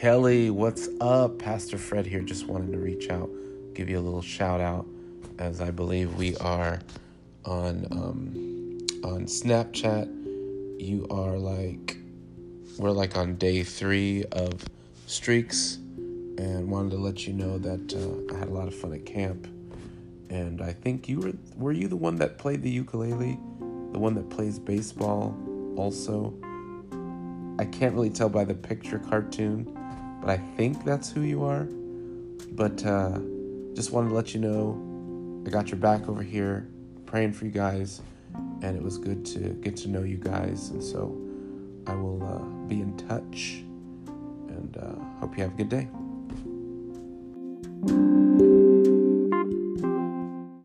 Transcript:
Kelly, what's up? Pastor Fred here. Just wanted to reach out, give you a little shout out, as I believe we are on um, on Snapchat. You are like we're like on day three of streaks, and wanted to let you know that uh, I had a lot of fun at camp. And I think you were were you the one that played the ukulele, the one that plays baseball also. I can't really tell by the picture cartoon, but I think that's who you are. But uh, just wanted to let you know I got your back over here, praying for you guys, and it was good to get to know you guys. And so I will uh, be in touch, and uh, hope you have a good day.